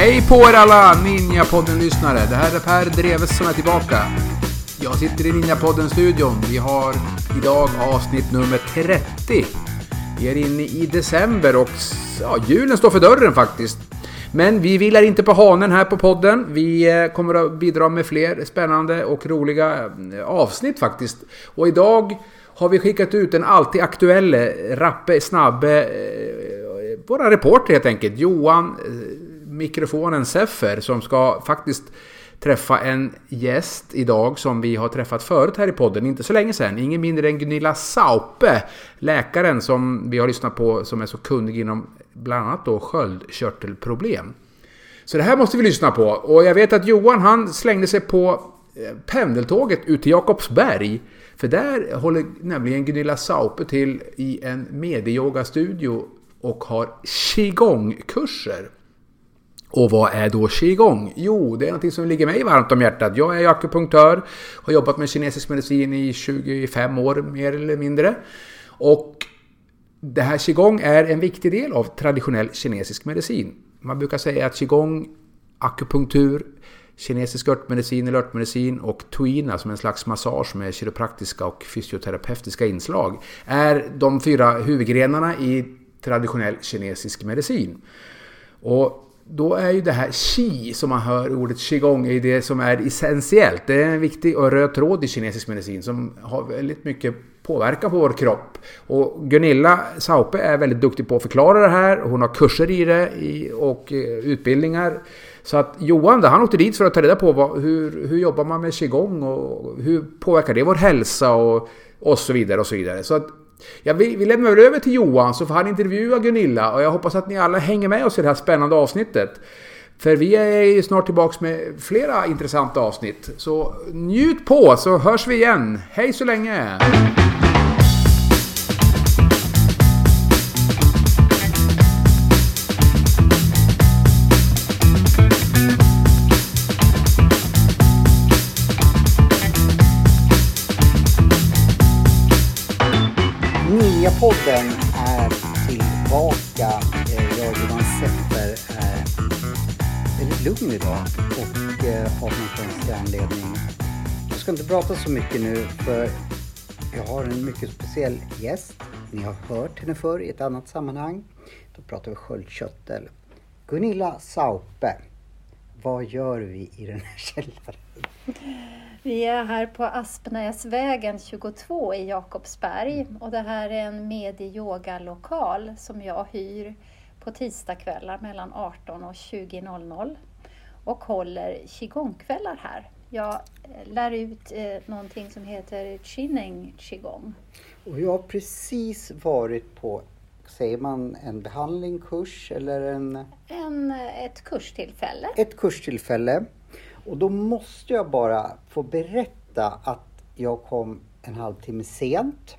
Hej på er alla Ninjapodden-lyssnare! Det här är Per Dreves som är tillbaka. Jag sitter i Ninjapodden-studion. Vi har idag avsnitt nummer 30. Vi är inne i december och ja, julen står för dörren faktiskt. Men vi vilar inte på hanen här på podden. Vi eh, kommer att bidra med fler spännande och roliga eh, avsnitt faktiskt. Och idag har vi skickat ut en alltid aktuelle, eh, rappe, snabbe, våra reporter helt enkelt. Johan mikrofonen Seffer som ska faktiskt träffa en gäst idag som vi har träffat förut här i podden, inte så länge sedan. Ingen mindre än Gunilla Saupe, läkaren som vi har lyssnat på som är så kunnig inom bland annat då sköldkörtelproblem. Så det här måste vi lyssna på. Och jag vet att Johan han slängde sig på eh, pendeltåget ut till Jakobsberg. För där håller nämligen Gunilla Saupe till i en medieyogastudio och har qigong-kurser. Och vad är då qigong? Jo, det är något som ligger mig varmt om hjärtat. Jag är akupunktör, har jobbat med kinesisk medicin i 25 år mer eller mindre. Och det här qigong är en viktig del av traditionell kinesisk medicin. Man brukar säga att qigong, akupunktur, kinesisk örtmedicin eller örtmedicin och tuina som en slags massage med kiropraktiska och fysioterapeutiska inslag är de fyra huvudgrenarna i traditionell kinesisk medicin. Och då är ju det här qi, som man hör ordet qigong, är det som är essentiellt. Det är en viktig och röd tråd i kinesisk medicin som har väldigt mycket påverkan på vår kropp. Och Gunilla Saupe är väldigt duktig på att förklara det här. Hon har kurser i det och eh, utbildningar. Så att Johan han åkte dit för att ta reda på vad, hur, hur jobbar man med qigong och hur påverkar det vår hälsa och, och så vidare och så vidare. Så att Ja, vi, vi lämnar över till Johan så får han intervjua Gunilla och jag hoppas att ni alla hänger med oss i det här spännande avsnittet. För vi är snart tillbaks med flera intressanta avsnitt. Så njut på så hörs vi igen. Hej så länge! Podden är tillbaka. Eh, jag, Johan Sepper, är väldigt lugn idag och eh, har av någon konstig anledning. Jag ska inte prata så mycket nu för jag har en mycket speciell gäst. Ni har hört henne förr i ett annat sammanhang. Då pratar vi sköldkörtel. Gunilla Saupe. Vad gör vi i den här källaren? Vi är här på Aspnäsvägen 22 i Jakobsberg och det här är en medie-yoga-lokal som jag hyr på tisdagskvällar mellan 18 och 20.00 och håller qigongkvällar här. Jag eh, lär ut eh, någonting som heter Chinning qigong. Och jag har precis varit på, säger man en behandling, kurs eller en? en ett kurstillfälle. Ett kurstillfälle. Och då måste jag bara få berätta att jag kom en halvtimme sent.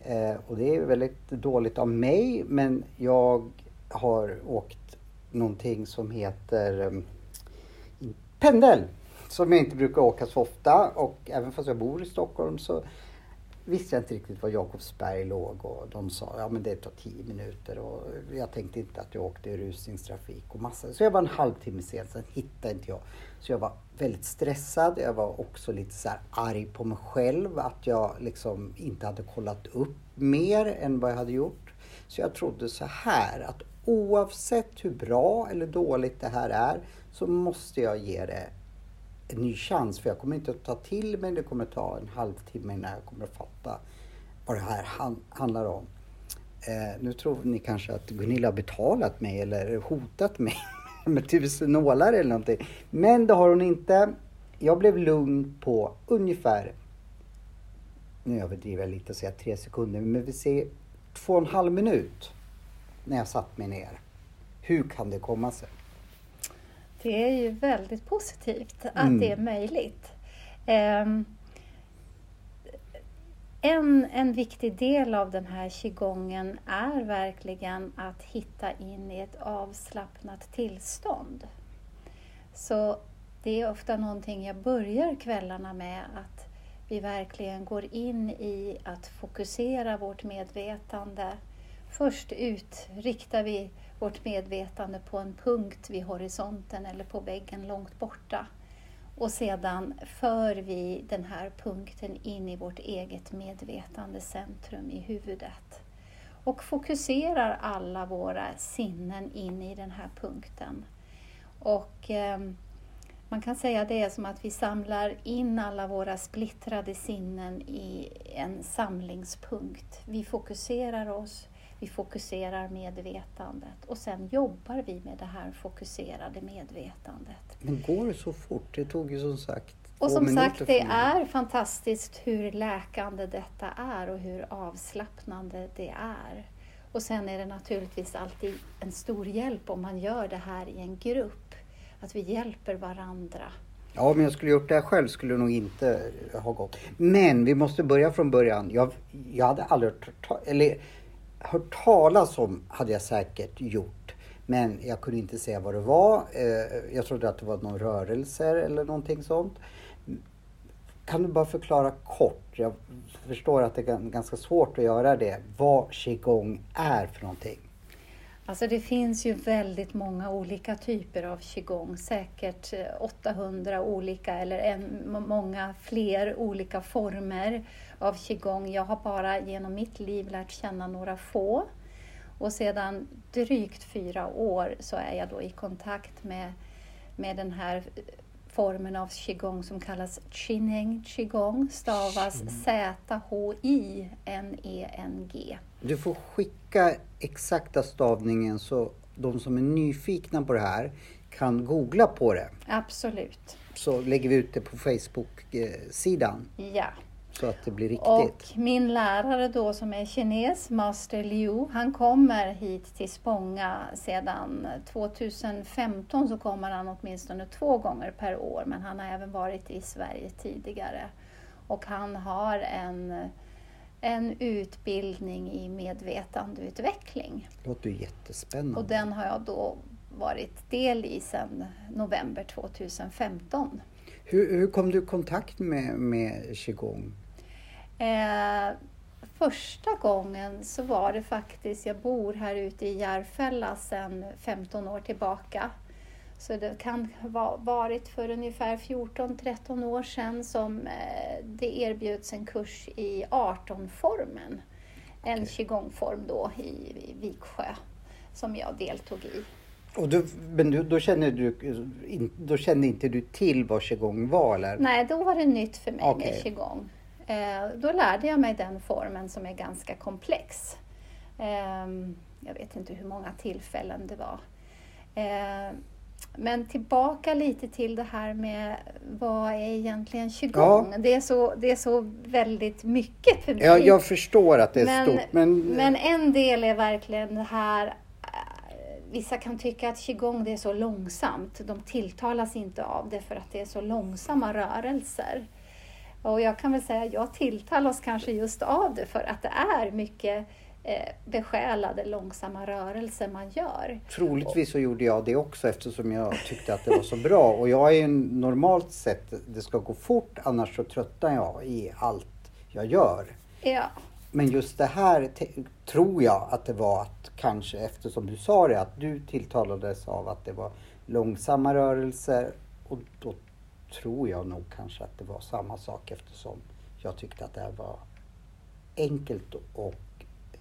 Eh, och det är väldigt dåligt av mig, men jag har åkt någonting som heter eh, pendel. Som jag inte brukar åka så ofta och även fast jag bor i Stockholm så visste jag inte riktigt var Jakobsberg låg och de sa ja men det tar tio minuter och jag tänkte inte att jag åkte i rusningstrafik och massa. Så jag var en halvtimme sen, sen hittade inte jag. Så jag var väldigt stressad. Jag var också lite så här arg på mig själv att jag liksom inte hade kollat upp mer än vad jag hade gjort. Så jag trodde så här att oavsett hur bra eller dåligt det här är så måste jag ge det en ny chans för jag kommer inte att ta till mig, det kommer ta en halvtimme innan jag kommer att fatta vad det här handlar om. Eh, nu tror ni kanske att Gunilla har betalat mig eller hotat mig med tusen nålar eller någonting. Men det har hon inte. Jag blev lugn på ungefär, nu överdriver jag lite och säger tre sekunder, men vi ser två och en halv minut när jag satt mig ner. Hur kan det komma sig? Det är ju väldigt positivt att mm. det är möjligt. Um, en, en viktig del av den här qigongen är verkligen att hitta in i ett av avslappnat tillstånd. Så det är ofta någonting jag börjar kvällarna med, att vi verkligen går in i att fokusera vårt medvetande. Först ut riktar vi vårt medvetande på en punkt vid horisonten eller på väggen långt borta. Och sedan för vi den här punkten in i vårt eget medvetandecentrum i huvudet. Och fokuserar alla våra sinnen in i den här punkten. Och eh, man kan säga det är som att vi samlar in alla våra splittrade sinnen i en samlingspunkt. Vi fokuserar oss, vi fokuserar medvetandet och sen jobbar vi med det här fokuserade medvetandet. Men går det så fort? Det tog ju som sagt Och som sagt, det är fantastiskt hur läkande detta är och hur avslappnande det är. Och sen är det naturligtvis alltid en stor hjälp om man gör det här i en grupp. Att vi hjälper varandra. Ja, men jag skulle gjort det här själv skulle det nog inte ha gått. Men vi måste börja från början. Jag, jag hade aldrig hört, eller, hört talas om, hade jag säkert gjort. Men jag kunde inte säga vad det var. Eh, jag trodde att det var någon rörelser eller någonting sånt. Kan du bara förklara kort? Jag förstår att det är ganska svårt att göra det. Vad qigong är för någonting? Alltså det finns ju väldigt många olika typer av qigong, säkert eh, 800 olika eller en, många fler olika former av qigong. Jag har bara genom mitt liv lärt känna några få. Och sedan drygt fyra år så är jag då i kontakt med, med den här formen av qigong som kallas Chineng qigong, stavas Z-H-I-N-E-N-G. Du får skicka exakta stavningen så de som är nyfikna på det här kan googla på det. Absolut. Så lägger vi ut det på Facebook-sidan. Ja. Så att det blir riktigt. Och min lärare då som är kines, Master Liu, han kommer hit till Spånga sedan 2015 så kommer han åtminstone två gånger per år men han har även varit i Sverige tidigare. Och han har en, en utbildning i medvetandeutveckling. Det låter jättespännande. Och den har jag då varit del i sedan november 2015. Hur, hur kom du i kontakt med, med qigong? Eh, första gången så var det faktiskt, jag bor här ute i Järfälla sedan 15 år tillbaka. Så det kan ha varit för ungefär 14-13 år sedan som eh, det erbjöds en kurs i 18-formen. En qigongform då i Viksjö som jag deltog i. Och du, men du, då, kände du, då kände inte du till vad qigong var? Eller? Nej, då var det nytt för mig okay. med qigong. Eh, då lärde jag mig den formen som är ganska komplex. Eh, jag vet inte hur många tillfällen det var. Eh, men tillbaka lite till det här med vad är egentligen qigong? Ja. Det, är så, det är så väldigt mycket för mig. Ja, jag förstår att det är men, stort. Men... men en del är verkligen det här Vissa kan tycka att qigong det är så långsamt. De tilltalas inte av det för att det är så långsamma rörelser. Och jag kan väl säga att jag tilltalas kanske just av det för att det är mycket eh, besjälade, långsamma rörelser man gör. Troligtvis så gjorde jag det också eftersom jag tyckte att det var så bra. Och jag är normalt sett, det ska gå fort annars så tröttnar jag i allt jag gör. Ja. Men just det här tror jag att det var att kanske eftersom du sa det att du tilltalades av att det var långsamma rörelser och då tror jag nog kanske att det var samma sak eftersom jag tyckte att det här var enkelt och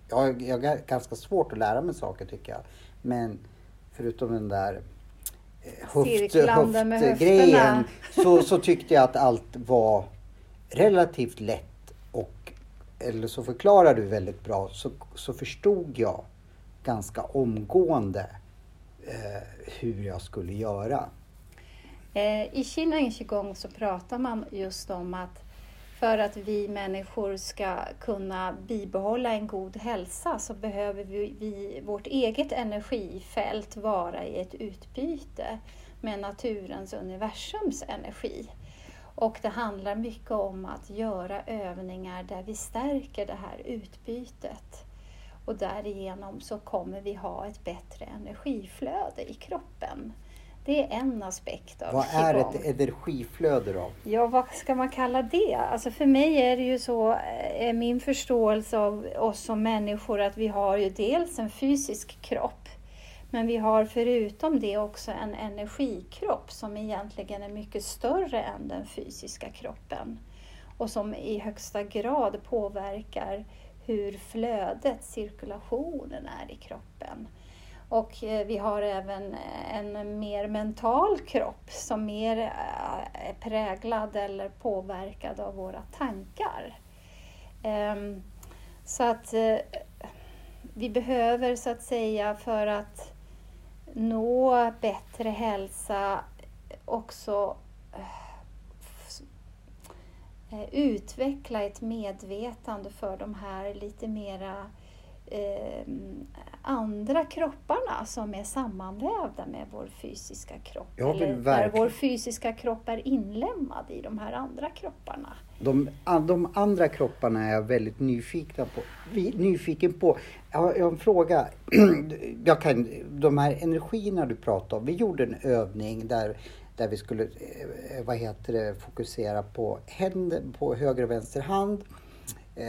jag, jag har ganska svårt att lära mig saker tycker jag. Men förutom den där eh, höft, höftgrejen så, så tyckte jag att allt var relativt lätt och eller så förklarar du väldigt bra så, så förstod jag ganska omgående eh, hur jag skulle göra. Eh, I Kina Qigong så pratar man just om att för att vi människor ska kunna bibehålla en god hälsa så behöver vi, vi vårt eget energifält vara i ett utbyte med naturens, universums energi. Och det handlar mycket om att göra övningar där vi stärker det här utbytet. och därigenom så kommer vi ha ett bättre energiflöde i kroppen. Det är en aspekt av Vad är ett energiflöde då? Ja, vad ska man kalla det? Alltså för mig är det ju så, är min förståelse av oss som människor att vi har ju dels en fysisk kropp, men vi har förutom det också en energikropp som egentligen är mycket större än den fysiska kroppen och som i högsta grad påverkar hur flödet, cirkulationen är i kroppen. Och eh, vi har även eh, en mer mental kropp som mer eh, är präglad eller påverkad av våra tankar. Ehm, så att vi behöver så att säga för att nå bättre hälsa också utveckla ett medvetande för de här lite mera eh, andra kropparna som är sammanvävda med vår fysiska kropp. Vill Eller där vår fysiska kropp är inlemmad i de här andra kropparna. De, de andra kropparna är jag väldigt nyfikna på. Nyfiken på. Jag har, en fråga. Jag kan, de här energierna du pratar om. Vi gjorde en övning där, där vi skulle eh, vad heter det, fokusera på, händer, på höger och vänster hand. Eh,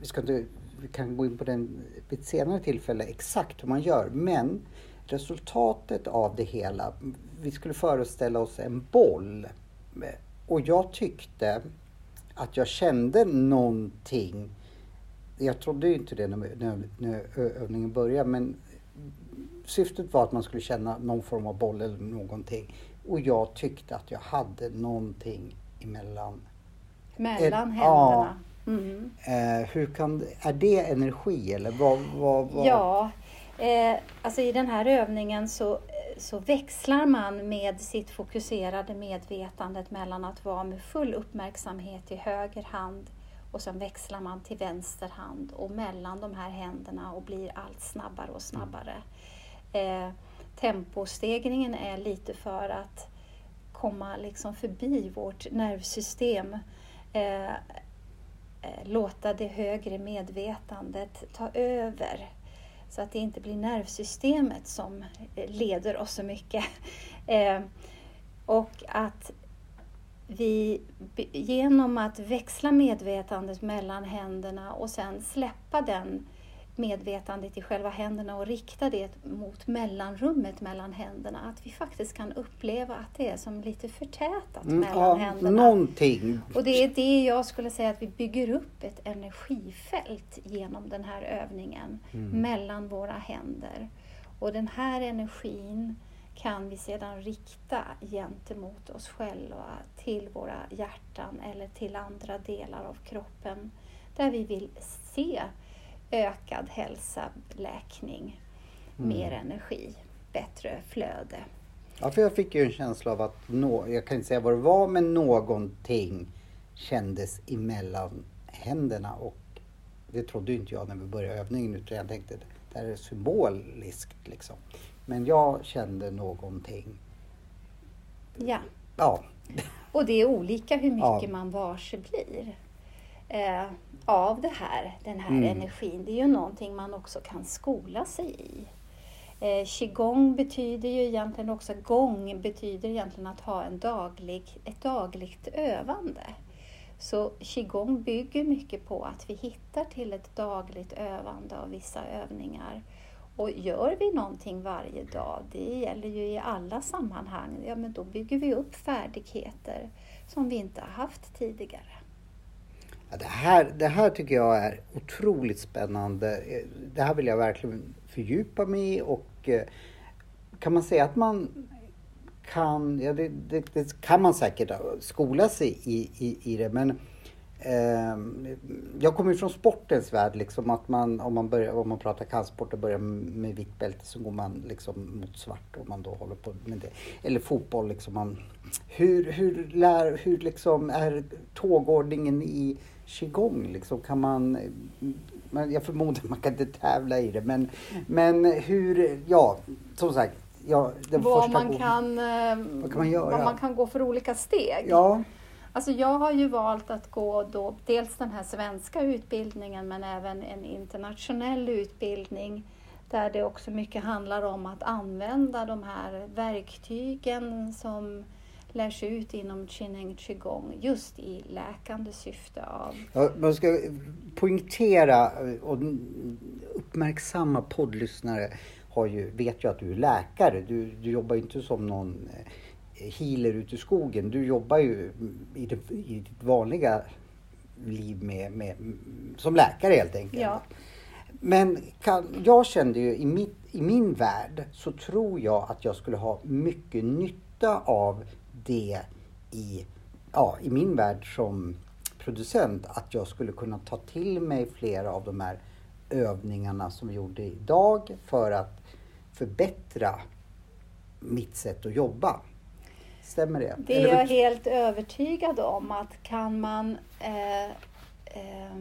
vi, ska inte, vi kan gå in på den vid ett senare tillfälle exakt hur man gör. Men resultatet av det hela. Vi skulle föreställa oss en boll. Och jag tyckte att jag kände någonting. Jag trodde ju inte det när, när, övningen började men syftet var att man skulle känna någon form av boll eller någonting. Och jag tyckte att jag hade någonting emellan. Mellan Ett- ja. Mm. Eh, hur kan, är det energi eller vad? vad, vad? Ja, eh, alltså i den här övningen så, så växlar man med sitt fokuserade medvetandet mellan att vara med full uppmärksamhet i höger hand och sen växlar man till vänster hand och mellan de här händerna och blir allt snabbare och snabbare. Eh, tempostegringen är lite för att komma liksom förbi vårt nervsystem. Eh, Eh, låta det högre medvetandet ta över. Så att det inte blir nervsystemet som eh, leder oss så mycket. Eh, och att vi genom att växla medvetandet mellan händerna och sen släppa den medvetandet i själva händerna och rikta det mot mellanrummet mellan händerna. Att vi faktiskt kan uppleva att det är som lite förtätat Mm, mellan ja, händerna. någonting. Och det är det jag skulle säga att vi bygger upp ett energifält genom den här övningen mellan våra händer. Och den här energin kan vi sedan rikta gentemot oss själva, till våra hjärtan eller till andra delar av kroppen där vi vill se ökad hälsa, läkning, mer energi, bättre flöde. Ja, för jag fick ju en känsla av att, nå, jag kan inte säga vad det var, men någonting kändes emellan händerna och det trodde inte jag när vi började övningen utan jag tänkte det här är symboliskt liksom. Men jag kände någonting. Ja. Ja, Och det är olika hur mycket Ja. man varse blir eh, av det här, den här Mm. energin. Det är ju någonting man också kan skola sig i. Eh, qigong betyder ju egentligen också, gång betyder egentligen att ha en daglig, ett dagligt övande. Så qigong bygger mycket på att vi hittar till ett dagligt övande av vissa övningar. Och gör vi någonting varje dag, det gäller ju i alla sammanhang, ja men då bygger vi upp färdigheter som vi inte har haft tidigare. Ja, det, här, det här tycker jag är otroligt spännande. Eh, det här vill jag verkligen fördjupa mig i och eh, kan man säga att man kan, ja det, det, det kan man säkert eh, skola sig i, i, i det men eh, jag kommer ju från sportens värld liksom att man om man börjar, om man pratar kampsport och börjar med vitt bälte så går man liksom mot svart om man då håller på med det. Eller fotboll liksom man, hur, hur lär, hur liksom är tågordningen i qigong liksom? Kan man, jag förmodar man kan inte tävla i det men, men hur, ja som sagt. Ja, den vad, första man gången- kan, Vad kan man göra? vad man kan gå för olika steg. Ja, Alltså jag har ju valt att gå då dels den här svenska utbildningen men även en internationell utbildning där det också mycket handlar om att använda de här verktygen som lärs ut inom Qineng Qigong just i läkande syfte av... Ja, man ska poängtera och uppmärksamma poddlyssnare har ju, vet ju att du är läkare. Du, du jobbar ju inte som någon eh, healer ute i skogen. Du jobbar ju i, det, i ditt vanliga liv med, med, som läkare helt enkelt. Ja. Men kan, jag kände ju i, mitt, i min värld så tror jag att jag skulle ha mycket nytta av det i, ja, i min värld som producent. Att jag skulle kunna ta till mig flera av de här övningarna som vi gjorde idag för att förbättra mitt sätt att jobba. Stämmer det? Det är jag helt övertygad om att kan man eh, eh,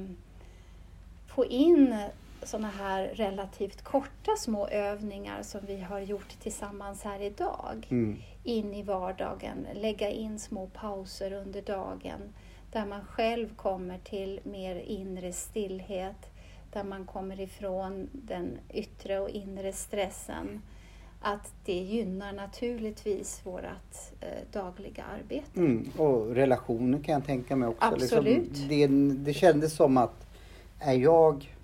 få in sådana här relativt korta små övningar som vi har gjort tillsammans här idag Mm. in i vardagen, lägga in små pauser under dagen där man själv kommer till mer inre stillhet, där man kommer ifrån den yttre och inre stressen. Att det gynnar naturligtvis vårt eh, dagliga arbete. Mm. Och relationer kan jag tänka mig också. Absolut. Liksom, det, det kändes som att är jag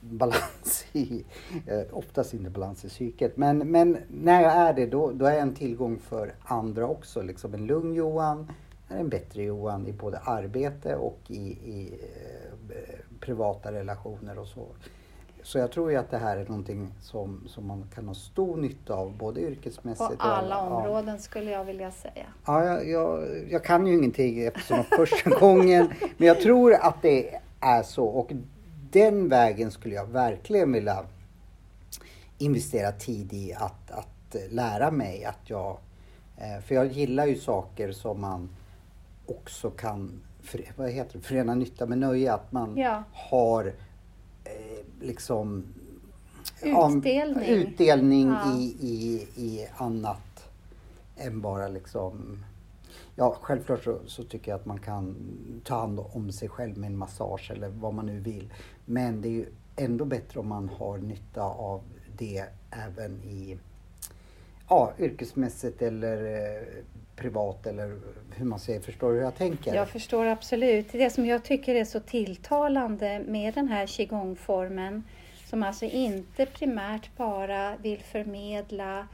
balans i, eh, oftast inte balans i psyket, men, men när jag är det då, då är jag en tillgång för andra också. Liksom en lugn Johan är en bättre Johan i både arbete och i, i eh, privata relationer och så. Så jag tror ju att det här är någonting som, som man kan ha stor nytta av både yrkesmässigt På och alla ja. områden skulle jag vilja säga. Ja, jag, jag, jag kan ju ingenting eftersom första gången. Men jag tror att det är så. Och den vägen skulle jag verkligen vilja investera tid i att, att lära mig. Att jag, eh, för jag gillar ju saker som man också kan för, vad heter det, förena nytta med nöje. Att man Ja. har eh, liksom ja, Utdelning. utdelning Ja. i, i, i annat än bara liksom Ja, självklart så, så tycker jag att man kan ta hand om sig själv med en massage eller vad man nu vill. Men det är ju ändå bättre om man har nytta av det även i ja, yrkesmässigt eller eh, privat eller hur man säger. Förstår du hur jag tänker? Jag förstår absolut. Det som jag tycker är så tilltalande med den här qigong-formen som alltså inte primärt bara vill förmedla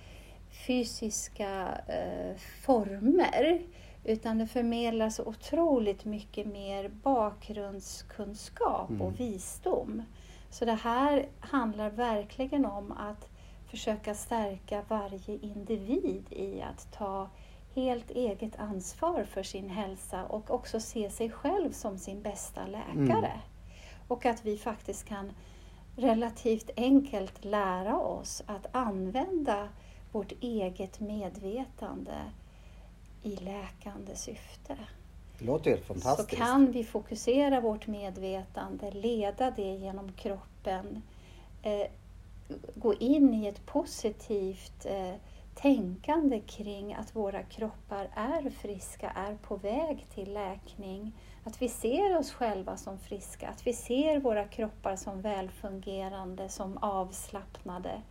fysiska eh, former utan det förmedlar så otroligt mycket mer bakgrundskunskap Mm. och visdom. Så det här handlar verkligen om att försöka stärka varje individ i att ta helt eget ansvar för sin hälsa och också se sig själv som sin bästa läkare. Och att vi faktiskt kan relativt enkelt lära oss att använda vårt eget medvetande i läkande syfte. Det låter helt Så fantastiskt. kan vi fokusera vårt medvetande, leda det genom kroppen, eh, gå in i ett positivt eh, tänkande kring att våra kroppar är friska, är på väg till läkning. Att vi ser oss själva som friska, att vi ser våra kroppar som välfungerande, som avslappnade.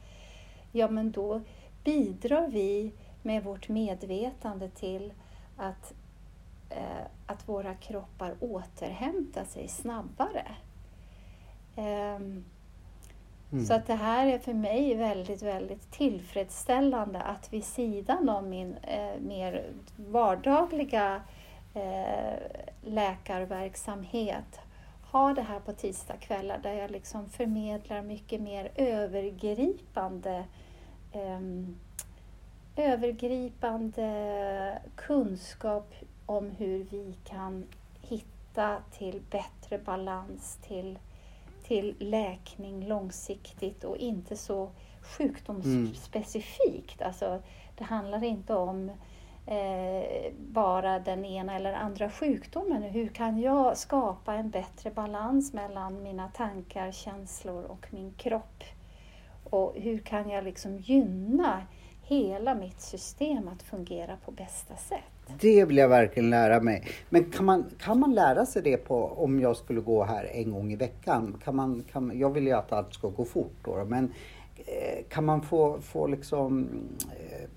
Ja, men då bidrar vi med vårt medvetande till att eh, att våra kroppar återhämtar sig snabbare. Ehm, Mm. Så att det här är för mig väldigt, väldigt tillfredsställande att vid sidan av min eh, mer vardagliga eh, läkarverksamhet ha det här på tisdagskvällar där jag liksom förmedlar mycket mer övergripande ehm, övergripande kunskap om hur vi kan hitta till bättre balans, till, till läkning långsiktigt och inte så sjukdomsspecifikt. Alltså, det handlar inte om eh, bara den ena eller andra sjukdomen. Hur kan jag skapa en bättre balans mellan mina tankar, känslor och min kropp? Och hur kan jag liksom gynna hela mitt system att fungera på bästa sätt? Det vill jag verkligen lära mig. Men kan man, kan man lära sig det på, om jag skulle gå här en gång i veckan? Kan man, kan, jag vill ju att allt ska gå fort då, men eh, kan man få, få liksom... Eh,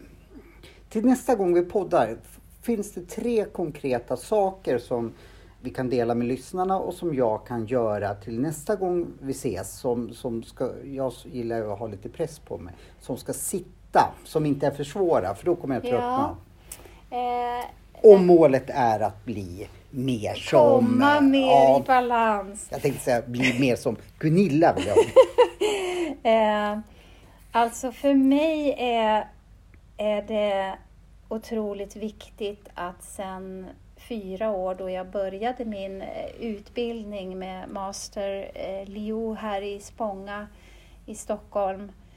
till nästa gång vi poddar, finns det tre konkreta saker som vi kan dela med lyssnarna och som jag kan göra till nästa gång vi ses. Som, som ska, jag gillar ju att ha lite press på mig. Som ska sitta, som inte är för svåra, för då kommer jag tröttna. Ja. Eh, Och målet är att bli mer som... komma mer ja, i balans. Jag tänkte säga bli mer som Gunilla vill jag. Eh, alltså för mig är, är det otroligt viktigt att sen fyra år då jag började min eh, utbildning med Master eh, Leo här i Spånga i Stockholm eh,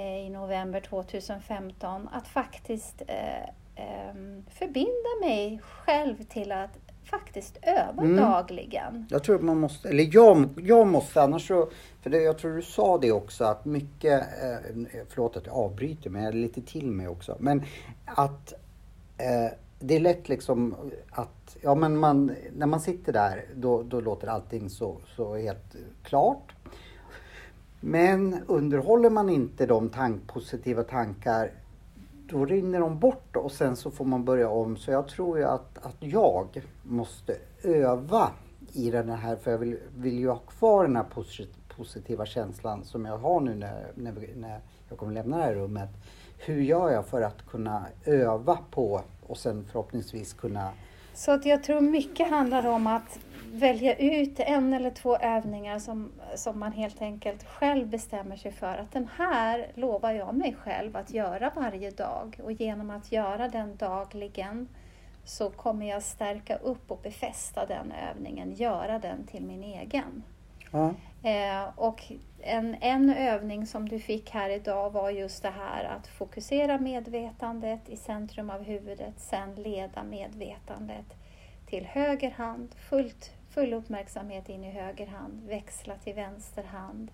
i november 2015 att faktiskt eh, ehm, förbinda mig själv till att faktiskt öva Mm. dagligen. Jag tror man måste, eller jag, jag måste annars så, för det, jag tror du sa det också att mycket, eh, förlåt att jag avbryter men jag är lite till mig också, men att eh, det är lätt liksom att, ja men man, när man sitter där då, då låter allting så, så helt eh, klart. Men underhåller man inte de tank, positiva tankar då rinner de bort och sen så får man börja om. Så jag tror ju att, att jag måste öva i den här, för jag vill, vill ju ha kvar den här positiva känslan som jag har nu när, när, när jag kommer lämna det här rummet. Hur gör jag för att kunna öva på och sen förhoppningsvis kunna så att jag tror mycket handlar om att välja ut en eller två övningar som, som man helt enkelt själv bestämmer sig för att den här lovar jag mig själv att göra varje dag och genom att göra den dagligen så kommer jag stärka upp och befästa den övningen, göra den till min egen. ja, Eh, och en, en övning som du fick här idag var just det här att fokusera medvetandet i centrum av huvudet, sen leda medvetandet till höger hand, fullt, full uppmärksamhet in i höger hand, växla till vänster hand,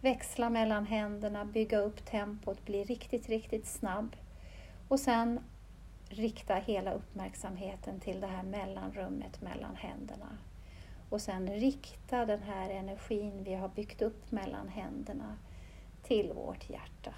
växla mellan händerna, bygga upp tempot, bli riktigt, riktigt snabb och sen rikta hela uppmärksamheten till det här mellanrummet mellan händerna. Och sen rikta den här energin vi har byggt upp mellan händerna till vårt hjärta.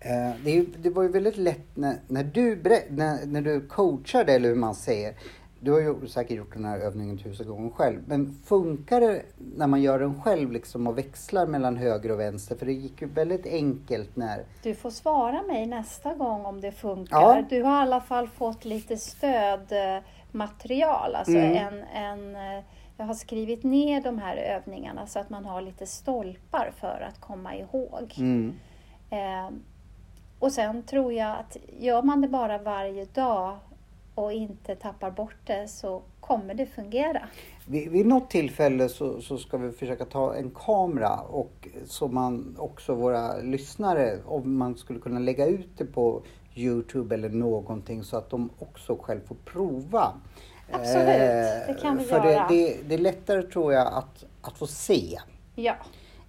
Eh, det, det var ju väldigt lätt när, när, du, när, när du coachade, eller hur man säger. Du har ju säkert gjort den här övningen tusen gånger själv. Men funkar det när man gör den själv liksom och växlar mellan höger och vänster? För det gick ju väldigt enkelt när... Du får svara mig nästa gång om det funkar. Ja. Du har i alla fall fått lite stödmaterial. Alltså Mm. en, en, eh, jag har skrivit ner de här övningarna så att man har lite stolpar för att komma ihåg. Mm. Eh, och sen tror jag att gör man det bara varje dag och inte tappar bort det så kommer det fungera. Vid, vid något tillfälle så, så ska vi försöka ta en kamera och så man också våra lyssnare, om man skulle kunna lägga ut det på Youtube eller någonting så att de också själv får prova. Absolut, det kan vi för göra. Det, det, det är lättare tror jag att, att få se Ja,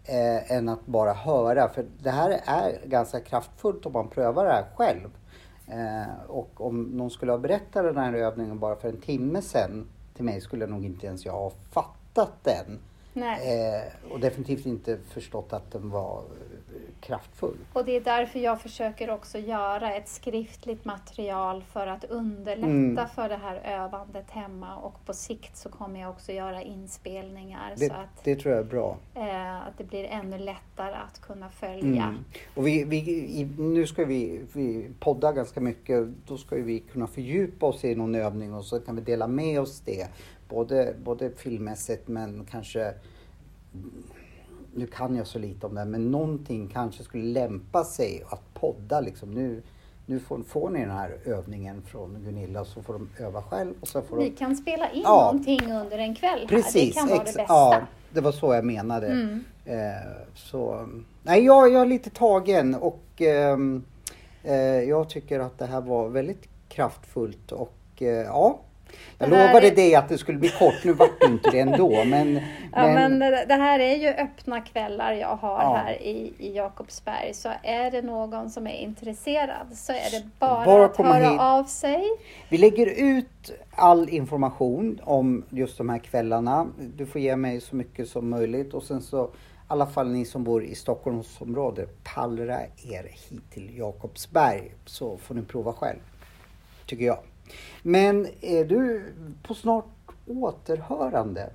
eh, än att bara höra. För det här är ganska kraftfullt om man prövar det här själv. Eh, och om någon skulle ha berättat den här övningen bara för en timme sedan till mig skulle nog inte ens jag ha fattat den. nej. Eh, och definitivt inte förstått att den var eh, kraftfull. Och det är därför jag försöker också göra ett skriftligt material för att underlätta Mm. för det här övandet hemma och på sikt så kommer jag också göra inspelningar Det, så att, det tror jag är bra. eh, att det blir ännu lättare att kunna följa. Mm. Och vi, vi, i, nu ska vi, vi podda ganska mycket. Då ska vi kunna fördjupa oss i någon övning och så kan vi dela med oss det. Både, både filmmässigt men kanske nu kan jag så lite om det, men någonting kanske skulle lämpa sig att podda liksom. Nu, nu får, får ni den här övningen från Gunilla så får de öva själv och så får Vi de... kan spela in Ja. någonting under en kväll här. Precis, det kan vara det bästa. ja, det var så jag menade. Mm. Eh, så, nej, jag, jag är lite tagen och ehm, eh, jag tycker att det här var väldigt kraftfullt och eh, ja, Jag Det lovade är- dig att det skulle bli kort, nu vart det inte det ändå. Men, Ja, men det här är ju öppna kvällar jag har Ja. här i, i Jakobsberg. Så är det någon som är intresserad så är det bara, Bara att höra hit. av sig. Vi lägger ut all information om just de här kvällarna. Du får ge mig så mycket som möjligt och sen så i alla fall ni som bor i Stockholmsområdet, pallra er hit till Jakobsberg så får ni prova själv. Tycker jag. Men är du på snart återhörande?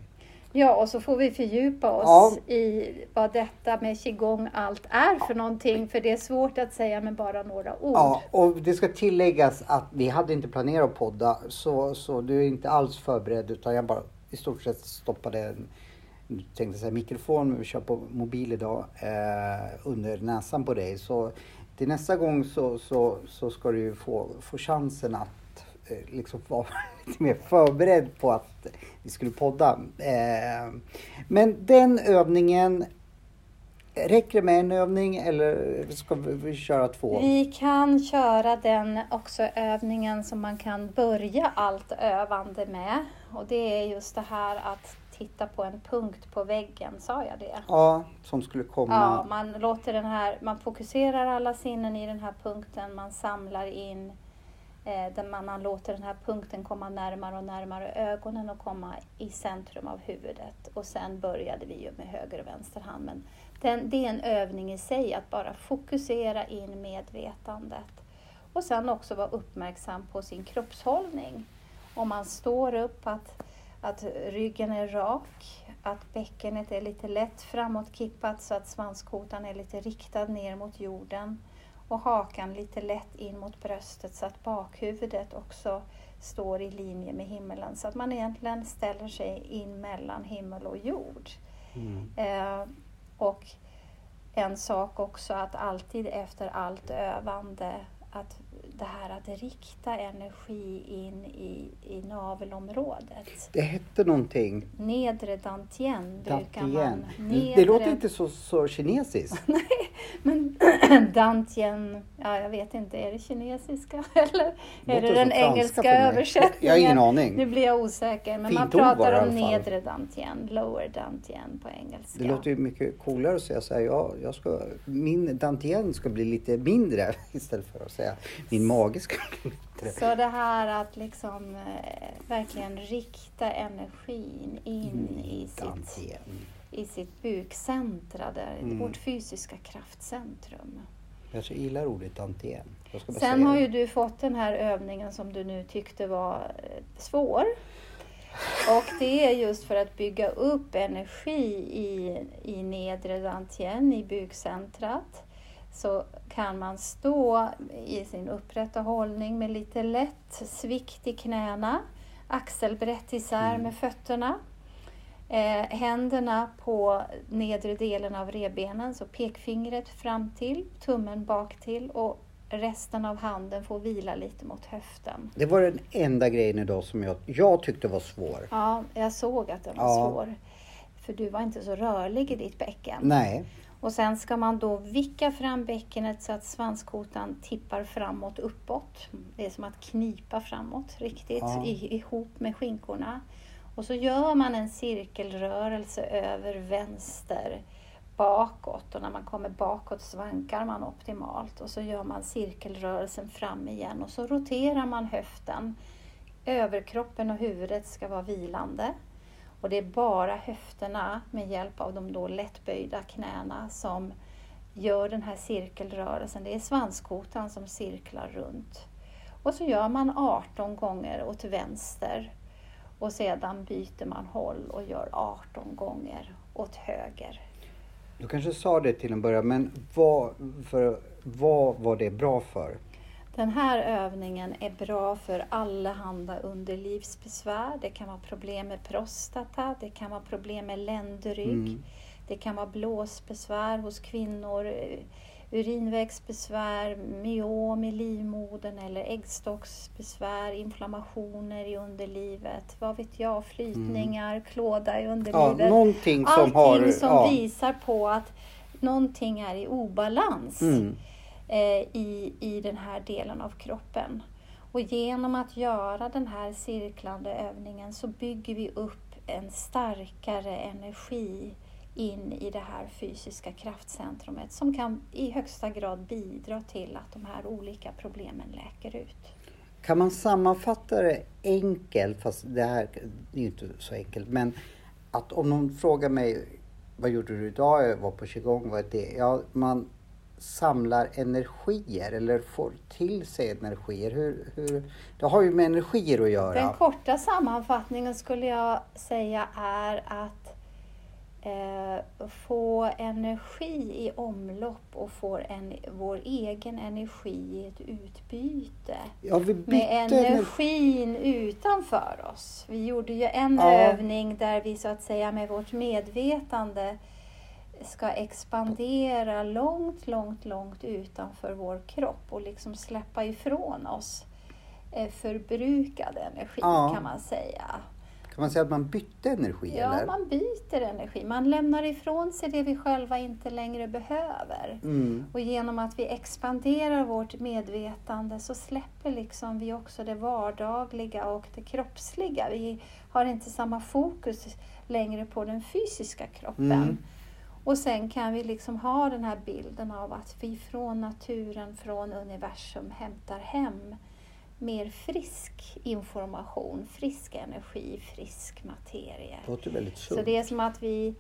Ja, och så får vi fördjupa oss Ja. i vad detta med qigong allt är för någonting. För det är svårt att säga med bara några ord. Ja, och det ska tilläggas att vi hade inte planerat att podda så, så du är inte alls förberedd utan jag bara i stort sett stoppade en tänkte säga mikrofon, men vi kör på mobil idag, eh, under näsan på dig. Så till nästa gång så, så, så ska du få, få chansen att liksom vara lite mer förberedd på att vi skulle podda. Eh, men den övningen, räcker det med en övning eller ska vi, köra två? Vi kan köra den också övningen som man kan börja allt övande med. Och det är just det här att titta på en punkt på väggen, sa jag det? Ja, som skulle komma. Ja, man låter den här, man fokuserar alla sinnen i den här punkten, man samlar in eh, Eh, där man, låter den här punkten komma närmare och närmare ögonen och komma i centrum av huvudet. Och sen började vi ju med höger och vänster hand. Men den, det är en övning i sig, att bara fokusera in medvetandet. Och sen också vara uppmärksam på sin kroppshållning. Om man står upp, att, att ryggen är rak, att bäckenet är lite lätt framåtkippat så att svanskotan är lite riktad ner mot jorden och hakan lite lätt in mot bröstet så att bakhuvudet också står i linje med himmelen så att man egentligen ställer sig in mellan himmel och jord. Mm. Eh, och en sak också att alltid efter allt övande att det här att rikta energi in i, i navelområdet. Det hette någonting. Nedre dantien brukar man. Nedre, Det låter inte så, så kinesiskt. Men dantien, ja jag vet inte, är det kinesiska eller är Låter det den engelska översättningen? Jag har ingen aning. Nu blir jag osäker, men man Fint var pratar det om nedre dantien, lower dantien på engelska. Det låter ju mycket coolare att säga så här, ja, jag ska, min dantien ska bli lite mindre istället för att säga min mage ska mindre. Så det här att liksom eh, verkligen rikta energin in i sitt, Dantien. i sitt bukcentra, där, Mm. vårt fysiska kraftcentrum. Jag så gillar ordet bara Sen säga har ju du fått den här övningen som du nu tyckte var eh, svår. Och det är just för att bygga upp energi i, i nedre dantien, i bukcentrat. Så kan man stå i sin upprätta hållning med lite lätt svikt i knäna, axelbrett isär Mm. med fötterna. Eh, händerna på nedre delen av revbenen, så pekfingret fram till, tummen bak till och resten av handen får vila lite mot höften. Det var den enda grejen idag som jag, jag tyckte var svår. Ja, jag såg att den var Ja. svår. För du var inte så rörlig i ditt bäcken. Nej, Och sen ska man då vicka fram bäckenet så att svanskotan tippar framåt uppåt. Det är som att knipa framåt riktigt Ja. ihop med skinkorna. Och så gör man en cirkelrörelse över vänster bakåt och när man kommer bakåt svankar man optimalt och så gör man cirkelrörelsen fram igen och så roterar man höften. Överkroppen och huvudet ska vara vilande. Och det är bara höfterna med hjälp av de då lättböjda knäna som gör den här cirkelrörelsen. Det är svanskotan som cirklar runt. Och så gör man 18 gånger åt vänster och sedan byter man håll och gör 18 gånger åt höger. du kanske sa det till en början, men vad, för, vad var det bra för? Den här övningen är bra för allehanda underlivsbesvär. Det kan vara problem med prostata, det kan vara problem med ländrygg, Mm. det kan vara blåsbesvär hos kvinnor, eh, urinvägsbesvär, myom i livmodern eller äggstocksbesvär, inflammationer i underlivet, vad vet jag, flytningar, klåda i Ja, underlivet. någonting som Allting har... som ja. visar på att någonting är i obalans Mm eh, i, i den här delen av kroppen. Och genom att göra den här cirklande övningen så bygger vi upp en starkare energi in i det här fysiska kraftcentrumet som kan i högsta grad bidra till att de här olika problemen läker ut. Kan man sammanfatta det enkelt, fast det här är ju inte så enkelt, men att om någon frågar mig vad gjorde du idag? Jag var på qigong, vad är det? Ja, man samlar energier eller får till sig energier. Hur, hur, det har ju med energier att göra. Den korta sammanfattningen skulle jag säga är att eh, få energi i omlopp och få en, vår egen energi i ett utbyte. Ja, med energin utanför oss. Vi gjorde ju en Ja. övning där vi så att säga med vårt medvetande ska expandera långt, långt, långt utanför vår kropp och liksom släppa ifrån oss eh, förbrukad energi Ja. kan man säga. Kan man säga att man bytte energi Ja, eller? man byter energi. Man lämnar ifrån sig det vi själva inte längre behöver. Mm. Och genom att vi expanderar vårt medvetande så släpper liksom vi också det vardagliga och det kroppsliga. Vi har inte samma fokus längre på den fysiska kroppen. Mm. Och sen kan vi liksom ha den här bilden av att vi från naturen, från universum hämtar hem mer frisk information, frisk energi, frisk materie. Det låter väldigt sunt. Så det är som att vi,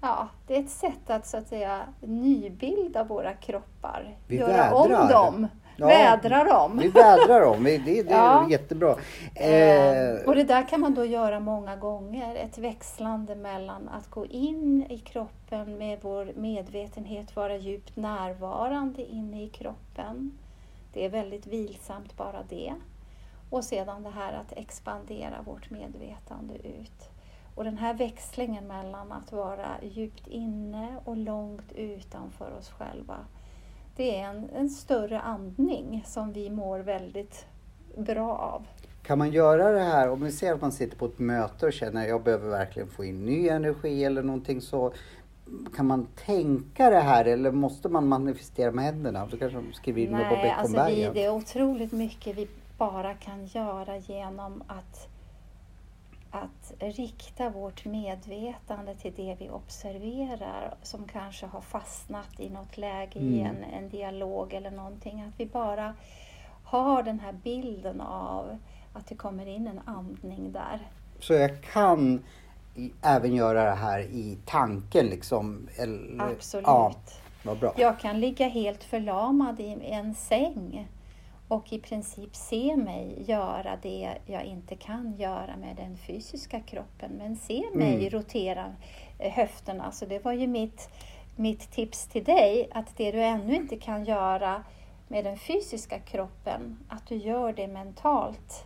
ja, det är ett sätt att så att säga nybilda våra kroppar. Vi göra om vädrar. dem, Ja. vädra dem. Vi vädrar dem, det, det är Ja. jättebra. Eh, Eh, och det där kan man då göra många gånger. Ett växlande mellan att gå in i kroppen med vår medvetenhet, vara djupt närvarande inne i kroppen. Det är väldigt vilsamt bara det. Och sedan det här att expandera vårt medvetande ut. Och den här växlingen mellan att vara djupt inne och långt utanför oss själva. Det är en, en större andning som vi mår väldigt bra av. Kan man göra det här, om vi ser att man sitter på ett möte och känner att jag behöver verkligen få in ny energi eller någonting så kan man tänka det här eller måste man manifestera med händerna? Då kanske skriver in på Nej, alltså vi, Beckomberga. det är otroligt mycket vi bara kan göra genom att, att rikta vårt medvetande till det vi observerar som kanske har fastnat i något läge i Mm. en, en dialog eller någonting. Att vi bara har den här bilden av att det kommer in en andning där. Så jag kan i, även göra det här i tanken liksom? Eller, Absolut. Ja, vad bra. Jag kan ligga helt förlamad i en säng och i princip se mig göra det jag inte kan göra med den fysiska kroppen. Men se mig Mm. rotera eh, höfterna. Så det var ju mitt, mitt tips till dig, att det du ännu inte kan göra med den fysiska kroppen, att du gör det mentalt.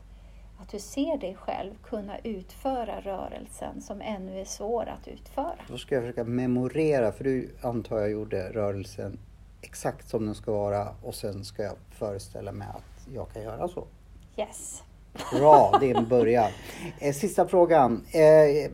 Att du ser dig själv kunna utföra rörelsen som ännu är svår att utföra. Då ska jag försöka memorera, för du antar jag gjorde rörelsen exakt som den ska vara och sen ska jag föreställa mig att jag kan göra så. Yes. Bra, det är en början. Eh, Sista frågan. Eh,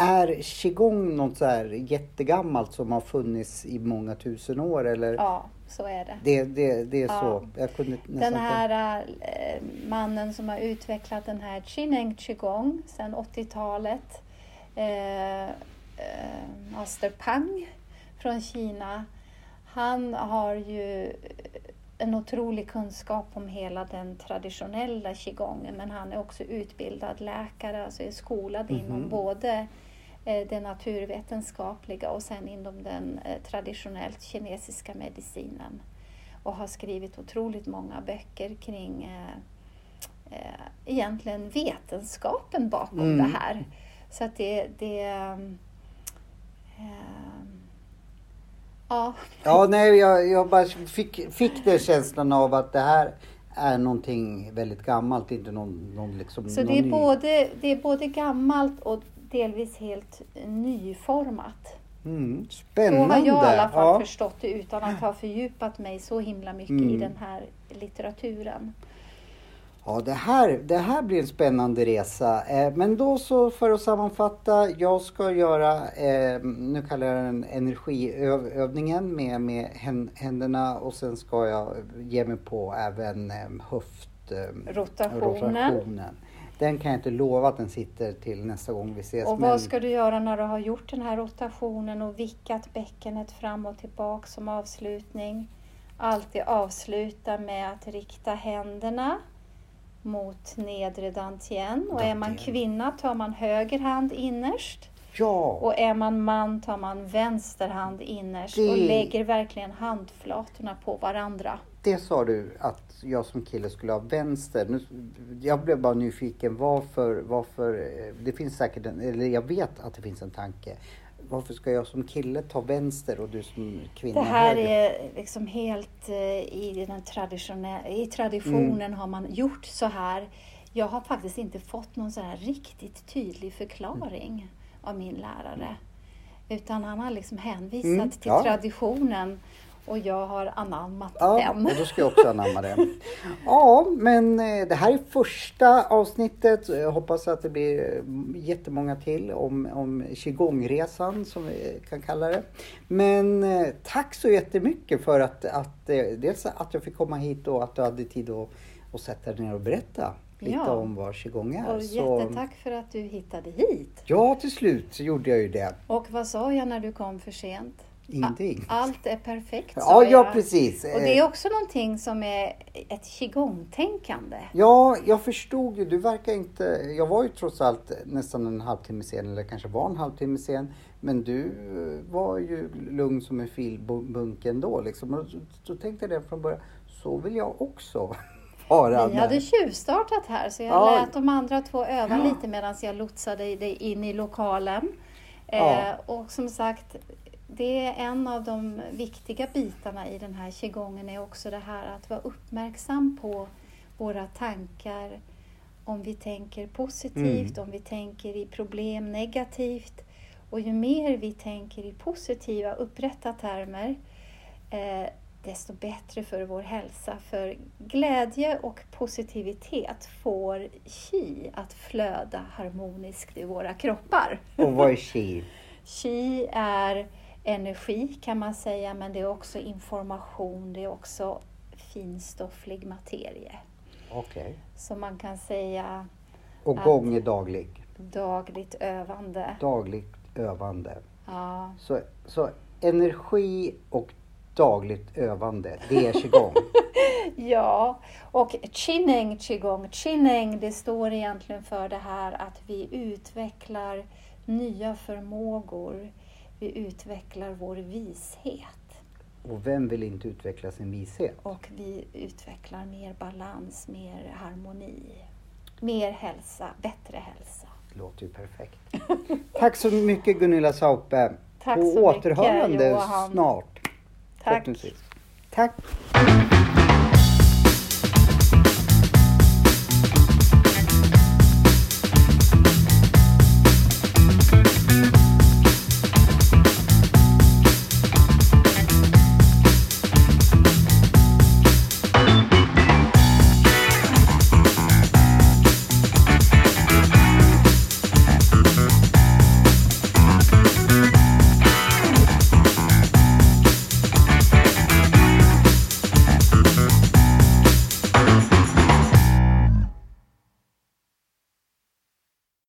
Är qigong något så här jättegammalt som har funnits i många tusen år eller? Ja, så är det. Det, det, det är Ja. så? Jag kunde nästan Den här eh, mannen som har utvecklat den här Chineng Qigong sedan 80-talet, eh, eh, Master Pang från Kina, han har ju en otrolig kunskap om hela den traditionella qigongen men han är också utbildad läkare, alltså är skolad inom Mhm. både eh, det naturvetenskapliga och sen inom den eh, traditionellt kinesiska medicinen och har skrivit otroligt många böcker kring eh, eh, egentligen vetenskapen bakom Mm. det här. Så att det, det ehm, ja, Ja, nej, jag, jag bara fick, fick den känslan av att det här är någonting väldigt gammalt, inte någon, någon liksom... så någon det är, ny- både, det är både gammalt och delvis helt nyformat. Mm, Så spännande! har jag i alla fall ja. förstått det utan att ha fördjupat mig så himla mycket i Mm. den här litteraturen. Ja, det här, det här blir en spännande resa. Eh, men då så för att sammanfatta. Jag ska göra, eh, nu kallar jag den energiövningen med, med hän- händerna och sen ska jag ge mig på även eh, höft... Eh, Rotationen. Den kan jag inte lova att den sitter till nästa gång vi ses. Och men- vad ska du göra när du har gjort den här rotationen och vickat bäckenet fram och tillbaka som avslutning? Alltid avsluta med att rikta händerna mot nedre dantien. Och är man kvinna tar man höger hand innerst. Ja, Och är man man tar man vänster hand innerst Det- och lägger verkligen handflatorna på varandra. det sa du att jag som kille skulle ha vänster. Nu, jag blev bara nyfiken varför, varför, eh, det finns säkert en, eller jag vet att det finns en tanke. Varför ska jag som kille ta vänster och du som kvinna Det här höger? är liksom helt eh, i den traditionella, i traditionen Mm. har man gjort så här. Jag har faktiskt inte fått någon så här riktigt tydlig förklaring av min lärare. Utan han har liksom hänvisat Mm, till ja. traditionen och jag har anammat Ja, den. och då ska jag också anamma det. Ja, men eh, det här är första avsnittet. Jag hoppas att det blir eh, jättemånga till om, om qigongresan som vi kan kalla det. Men eh, tack så jättemycket för att, att dels att jag fick komma hit och att du hade tid att, att sätta dig ner och berätta lite Ja. om vad qigong är. Och Så- jättetack för att du hittade hit. Ja, till slut så gjorde jag ju det. Och vad sa jag när du kom för sent? Ingenting. Allt är perfekt, Ja, sa ja jag. precis. Och det är också någonting som är ett qigong-tänkande. Ja, jag förstod ju. Du verkar inte... Jag var ju trots allt nästan en halvtimme sen, eller kanske var en halvtimme sen. Men du eh, var ju lugn som en filbunk ändå. Liksom. Och så, tänkte jag det från början. Så vill jag också vara. Vi hade tjuvstartat här så jag Ja. lät de andra två öva lite medan jag lotsade dig in i lokalen. Ja. Eh, och som sagt, det är en av de viktiga bitarna i den här qigongen är också det här att vara uppmärksam på våra tankar. Om vi tänker positivt, Mm. om vi tänker i problem negativt. Och ju mer vi tänker i positiva, upprätta termer, eh, desto bättre för vår hälsa. För glädje och positivitet får qi att flöda harmoniskt i våra kroppar. Och vad är qi? Qi är energi kan man säga, men det är också information, det är också finstofflig materie. Okej. Så man kan säga Och gång är daglig. dagligt övande. Dagligt övande. Ja. Så, så energi och dagligt övande, det är qigong. Ja, och chinning qigong, chinning det står egentligen för det här att vi utvecklar nya förmågor. Vi utvecklar vår vishet Och vem vill inte utveckla sin vishet? och vi utvecklar mer balans, mer harmoni, mer hälsa, bättre hälsa. Det låter ju perfekt. Tack så mycket Gunilla Saupe. Tack På så mycket, återhörande Johan. snart. Tack. Tack.